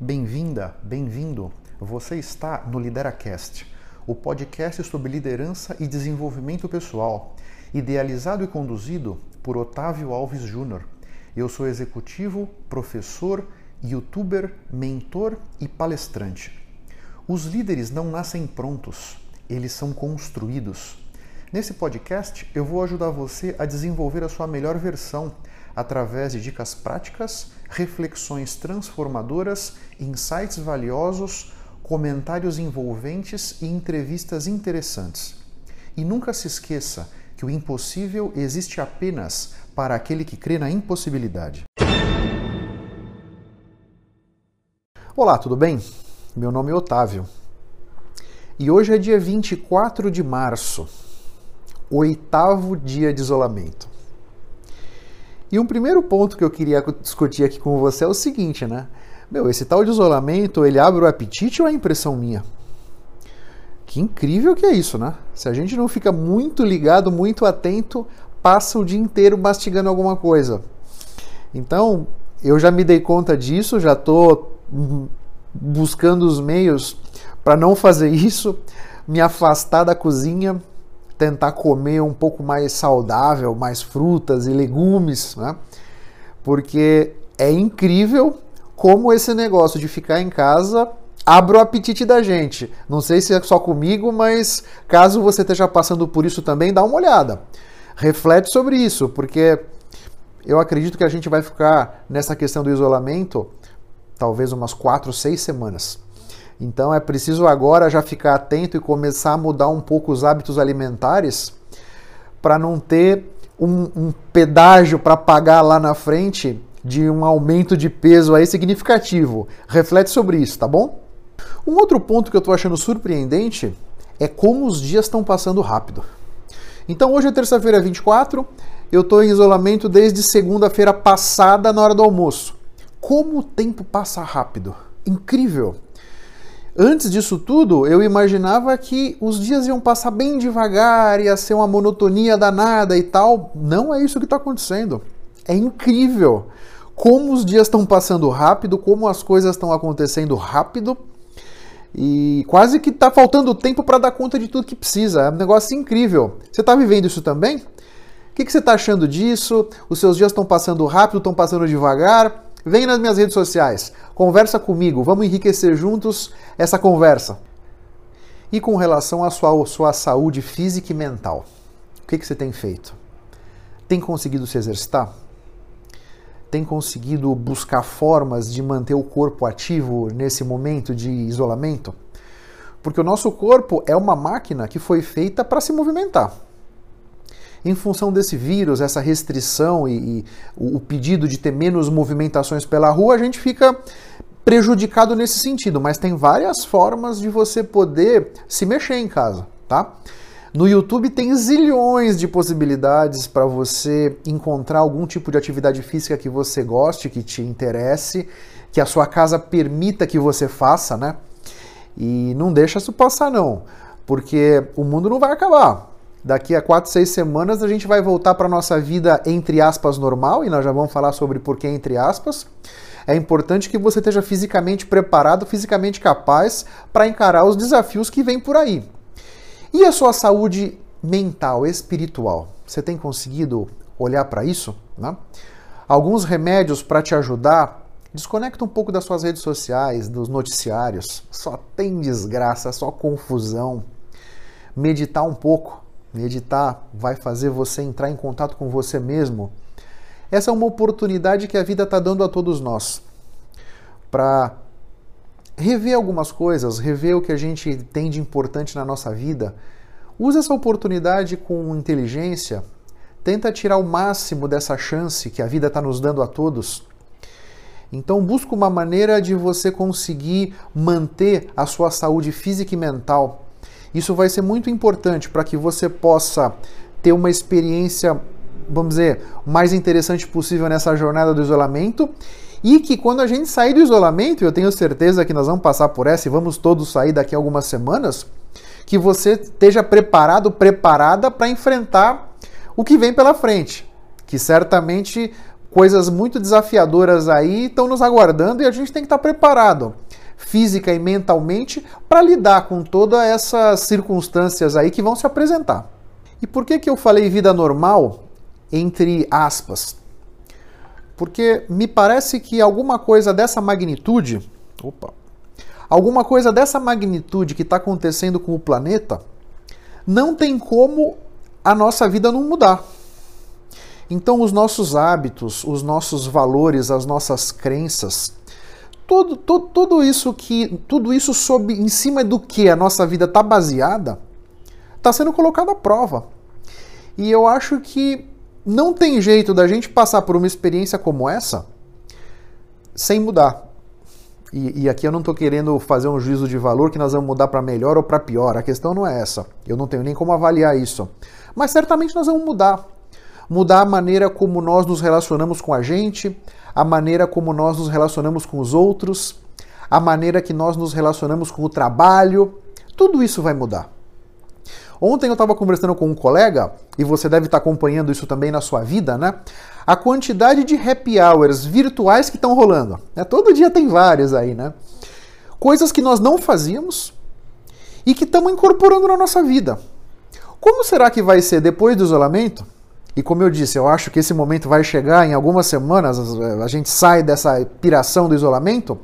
Bem-vinda, bem-vindo. Você está no LideraCast, o podcast sobre liderança e desenvolvimento pessoal, idealizado e conduzido por Otávio Alves Júnior. Eu sou executivo, professor, youtuber, mentor e palestrante. Os líderes não nascem prontos, eles são construídos. Nesse podcast, eu vou ajudar você a desenvolver a sua melhor versão através de dicas práticas, reflexões transformadoras, insights valiosos, comentários envolventes e entrevistas interessantes. E nunca se esqueça que o impossível existe apenas para aquele que crê na impossibilidade. Olá, tudo bem? Meu nome é Otávio. E hoje é dia 24 de março, oitavo dia de isolamento. E um primeiro ponto que eu queria discutir aqui com você é o seguinte, né? Meu, esse tal de isolamento, ele abre o apetite ou é impressão minha? Que incrível que é isso, né? Se a gente não fica muito ligado, muito atento, passa o dia inteiro mastigando alguma coisa. Então, eu já me dei conta disso, já estou buscando os meios para não fazer isso, me afastar da cozinha, tentar comer um pouco mais saudável, mais frutas e legumes, né? Porque é incrível como esse negócio de ficar em casa abre o apetite da gente. Não sei se é só comigo, mas caso você esteja passando por isso também, dá uma olhada. Reflete sobre isso, porque eu acredito que a gente vai ficar nessa questão do isolamento talvez umas quatro, seis semanas. Então é preciso agora já ficar atento e começar a mudar um pouco os hábitos alimentares para não ter um, um pedágio para pagar lá na frente de um aumento de peso aí significativo. Reflete sobre isso, tá bom? Um outro ponto que eu estou achando surpreendente é como os dias estão passando rápido. Então hoje é terça-feira 24, eu estou em isolamento desde segunda-feira passada na hora do almoço. Como o tempo passa rápido! Incrível! Antes disso tudo, eu imaginava que os dias iam passar bem devagar, ia ser uma monotonia danada e tal. Não é isso que está acontecendo. É incrível como os dias estão passando rápido, como as coisas estão acontecendo rápido e quase que está faltando tempo para dar conta de tudo que precisa. É um negócio incrível. Você está vivendo isso também? O que, que você está achando disso? Os seus dias estão passando rápido, estão passando devagar? Vem nas minhas redes sociais, conversa comigo, vamos enriquecer juntos essa conversa. E com relação à sua, sua saúde física e mental, o que, que você tem feito? Tem conseguido se exercitar? Tem conseguido buscar formas de manter o corpo ativo nesse momento de isolamento? Porque o nosso corpo é uma máquina que foi feita para se movimentar em função desse vírus, essa restrição e, e o pedido de ter menos movimentações pela rua, a gente fica prejudicado nesse sentido, mas tem várias formas de você poder se mexer em casa, tá? No YouTube tem zilhões de possibilidades para você encontrar algum tipo de atividade física que você goste, que te interesse, que a sua casa permita que você faça, né? E não deixa isso passar não, porque o mundo não vai acabar. Daqui a quatro, seis semanas a gente vai voltar para nossa vida entre aspas normal e nós já vamos falar sobre por que entre aspas. É importante que você esteja fisicamente preparado, fisicamente capaz para encarar os desafios que vêm por aí. E a sua saúde mental, espiritual? Você tem conseguido olhar para isso? Né? Alguns remédios para te ajudar. Desconecta um pouco das suas redes sociais, dos noticiários. Só tem desgraça, só confusão. Meditar um pouco Meditar vai fazer você entrar em contato com você mesmo. Essa é uma oportunidade que a vida está dando a todos nós para rever algumas coisas, rever o que a gente tem de importante na nossa vida. Use essa oportunidade com inteligência. Tenta tirar o máximo dessa chance que a vida está nos dando a todos. Então, busca uma maneira de você conseguir manter a sua saúde física e mental isso vai ser muito importante para que você possa ter uma experiência, vamos dizer, mais interessante possível nessa jornada do isolamento. E que quando a gente sair do isolamento, eu tenho certeza que nós vamos passar por essa e vamos todos sair daqui a algumas semanas, que você esteja preparado, preparada para enfrentar o que vem pela frente, que certamente coisas muito desafiadoras aí estão nos aguardando e a gente tem que estar preparado física e mentalmente para lidar com todas essas circunstâncias aí que vão se apresentar. E por que que eu falei vida normal entre aspas? Porque me parece que alguma coisa dessa magnitude, opa, alguma coisa dessa magnitude que está acontecendo com o planeta, não tem como a nossa vida não mudar. Então, os nossos hábitos, os nossos valores, as nossas crenças, tudo, tudo, tudo isso que tudo isso sob em cima do que a nossa vida está baseada está sendo colocado à prova. E eu acho que não tem jeito da gente passar por uma experiência como essa sem mudar. E, e aqui eu não estou querendo fazer um juízo de valor que nós vamos mudar para melhor ou para pior. A questão não é essa. Eu não tenho nem como avaliar isso. Mas certamente nós vamos mudar. Mudar a maneira como nós nos relacionamos com a gente a maneira como nós nos relacionamos com os outros, a maneira que nós nos relacionamos com o trabalho, tudo isso vai mudar. Ontem eu estava conversando com um colega, e você deve estar acompanhando isso também na sua vida, né? A quantidade de happy hours virtuais que estão rolando. Né? Todo dia tem várias aí, né? Coisas que nós não fazíamos e que estamos incorporando na nossa vida. Como será que vai ser depois do isolamento? E como eu disse, eu acho que esse momento vai chegar em algumas semanas, a gente sai dessa piração do isolamento.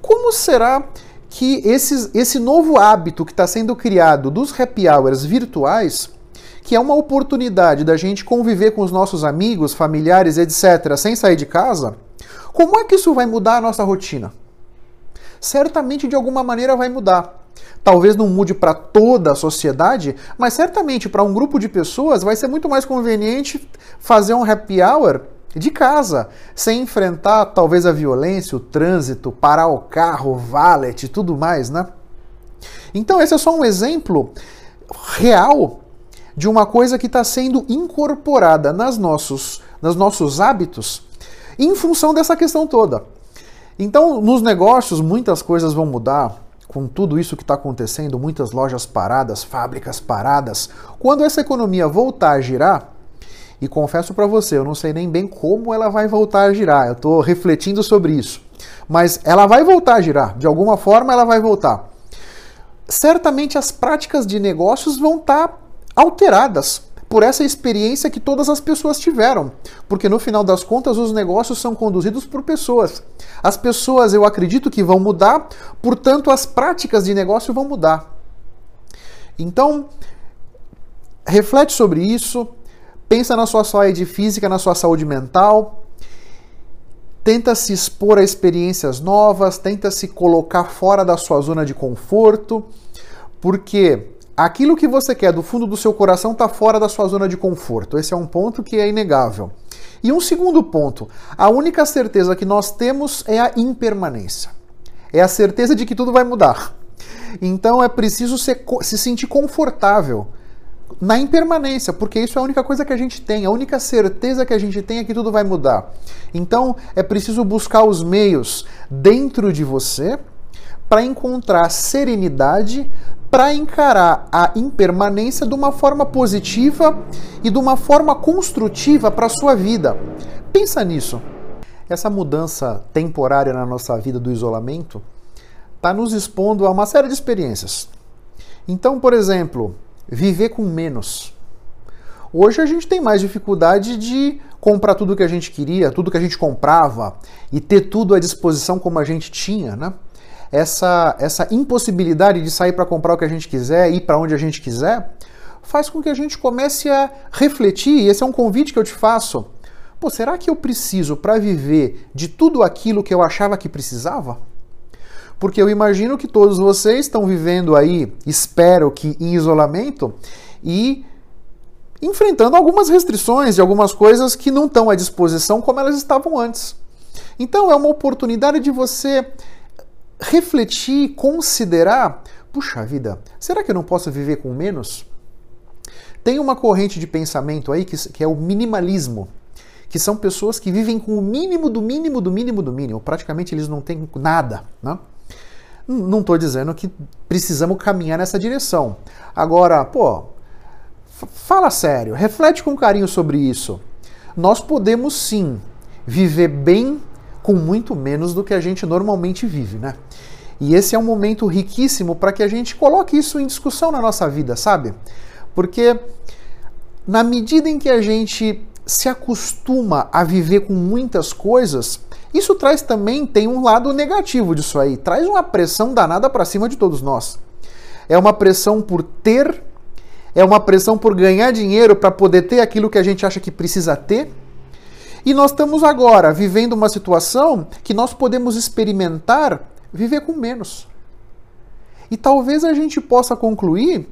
Como será que esses, esse novo hábito que está sendo criado dos happy hours virtuais, que é uma oportunidade da gente conviver com os nossos amigos, familiares, etc., sem sair de casa, como é que isso vai mudar a nossa rotina? Certamente de alguma maneira vai mudar. Talvez não mude para toda a sociedade, mas certamente para um grupo de pessoas vai ser muito mais conveniente fazer um happy hour de casa, sem enfrentar talvez a violência, o trânsito, parar o carro, valet e tudo mais, né? Então esse é só um exemplo real de uma coisa que está sendo incorporada nas nossos, nos nossos hábitos em função dessa questão toda. Então, nos negócios, muitas coisas vão mudar, com tudo isso que está acontecendo, muitas lojas paradas, fábricas paradas, quando essa economia voltar a girar, e confesso para você, eu não sei nem bem como ela vai voltar a girar, eu estou refletindo sobre isso, mas ela vai voltar a girar, de alguma forma ela vai voltar. Certamente as práticas de negócios vão estar tá alteradas por essa experiência que todas as pessoas tiveram. Porque no final das contas, os negócios são conduzidos por pessoas. As pessoas, eu acredito que vão mudar, portanto, as práticas de negócio vão mudar. Então, reflete sobre isso, pensa na sua saúde física, na sua saúde mental, tenta se expor a experiências novas, tenta se colocar fora da sua zona de conforto, porque aquilo que você quer do fundo do seu coração está fora da sua zona de conforto. Esse é um ponto que é inegável. E um segundo ponto: a única certeza que nós temos é a impermanência. É a certeza de que tudo vai mudar. Então é preciso ser, se sentir confortável na impermanência, porque isso é a única coisa que a gente tem, a única certeza que a gente tem é que tudo vai mudar. Então é preciso buscar os meios dentro de você para encontrar serenidade para encarar a impermanência de uma forma positiva e de uma forma construtiva para a sua vida. Pensa nisso. Essa mudança temporária na nossa vida do isolamento está nos expondo a uma série de experiências. Então, por exemplo, viver com menos. Hoje a gente tem mais dificuldade de comprar tudo que a gente queria, tudo que a gente comprava e ter tudo à disposição como a gente tinha, né? Essa, essa impossibilidade de sair para comprar o que a gente quiser, ir para onde a gente quiser, faz com que a gente comece a refletir, e esse é um convite que eu te faço. Pô, será que eu preciso para viver de tudo aquilo que eu achava que precisava? Porque eu imagino que todos vocês estão vivendo aí, espero que em isolamento e enfrentando algumas restrições de algumas coisas que não estão à disposição como elas estavam antes. Então é uma oportunidade de você refletir, considerar, puxa vida, será que eu não posso viver com menos? Tem uma corrente de pensamento aí que, que é o minimalismo, que são pessoas que vivem com o mínimo do mínimo do mínimo do mínimo. Praticamente eles não têm nada, né? Não estou dizendo que precisamos caminhar nessa direção. Agora, pô, fala sério, reflete com carinho sobre isso. Nós podemos sim viver bem com muito menos do que a gente normalmente vive, né? E esse é um momento riquíssimo para que a gente coloque isso em discussão na nossa vida, sabe? Porque na medida em que a gente se acostuma a viver com muitas coisas, isso traz também tem um lado negativo disso aí, traz uma pressão danada para cima de todos nós. É uma pressão por ter, é uma pressão por ganhar dinheiro para poder ter aquilo que a gente acha que precisa ter. E nós estamos agora vivendo uma situação que nós podemos experimentar viver com menos. E talvez a gente possa concluir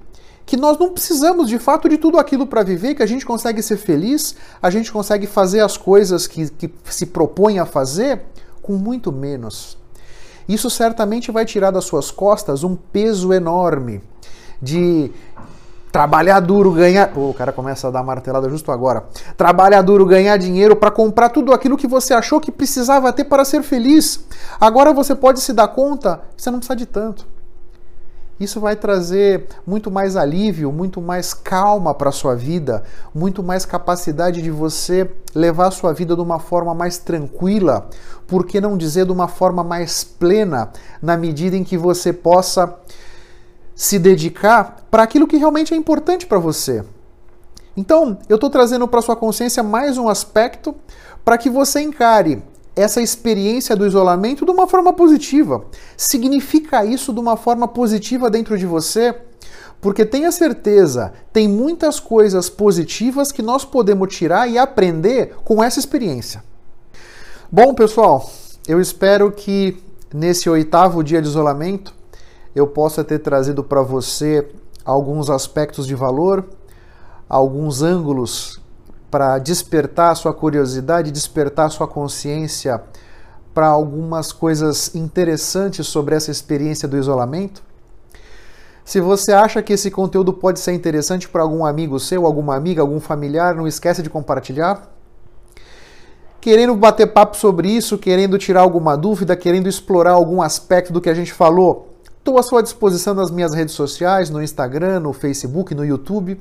que nós não precisamos de fato de tudo aquilo para viver, que a gente consegue ser feliz, a gente consegue fazer as coisas que, que se propõe a fazer com muito menos. Isso certamente vai tirar das suas costas um peso enorme de trabalhar duro, ganhar. Pô, o cara começa a dar martelada justo agora. Trabalhar duro, ganhar dinheiro para comprar tudo aquilo que você achou que precisava ter para ser feliz. Agora você pode se dar conta que você não precisa de tanto. Isso vai trazer muito mais alívio, muito mais calma para a sua vida, muito mais capacidade de você levar a sua vida de uma forma mais tranquila, por que não dizer de uma forma mais plena, na medida em que você possa se dedicar para aquilo que realmente é importante para você. Então, eu estou trazendo para sua consciência mais um aspecto para que você encare essa experiência do isolamento de uma forma positiva. Significa isso de uma forma positiva dentro de você? Porque tenha certeza, tem muitas coisas positivas que nós podemos tirar e aprender com essa experiência. Bom, pessoal, eu espero que nesse oitavo dia de isolamento eu possa ter trazido para você alguns aspectos de valor, alguns ângulos para despertar sua curiosidade, despertar sua consciência para algumas coisas interessantes sobre essa experiência do isolamento. Se você acha que esse conteúdo pode ser interessante para algum amigo seu, alguma amiga, algum familiar, não esqueça de compartilhar. Querendo bater papo sobre isso, querendo tirar alguma dúvida, querendo explorar algum aspecto do que a gente falou, Estou à sua disposição nas minhas redes sociais, no Instagram, no Facebook, no YouTube,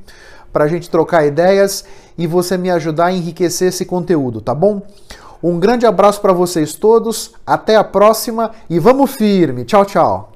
para a gente trocar ideias e você me ajudar a enriquecer esse conteúdo, tá bom? Um grande abraço para vocês todos, até a próxima e vamos firme. Tchau, tchau.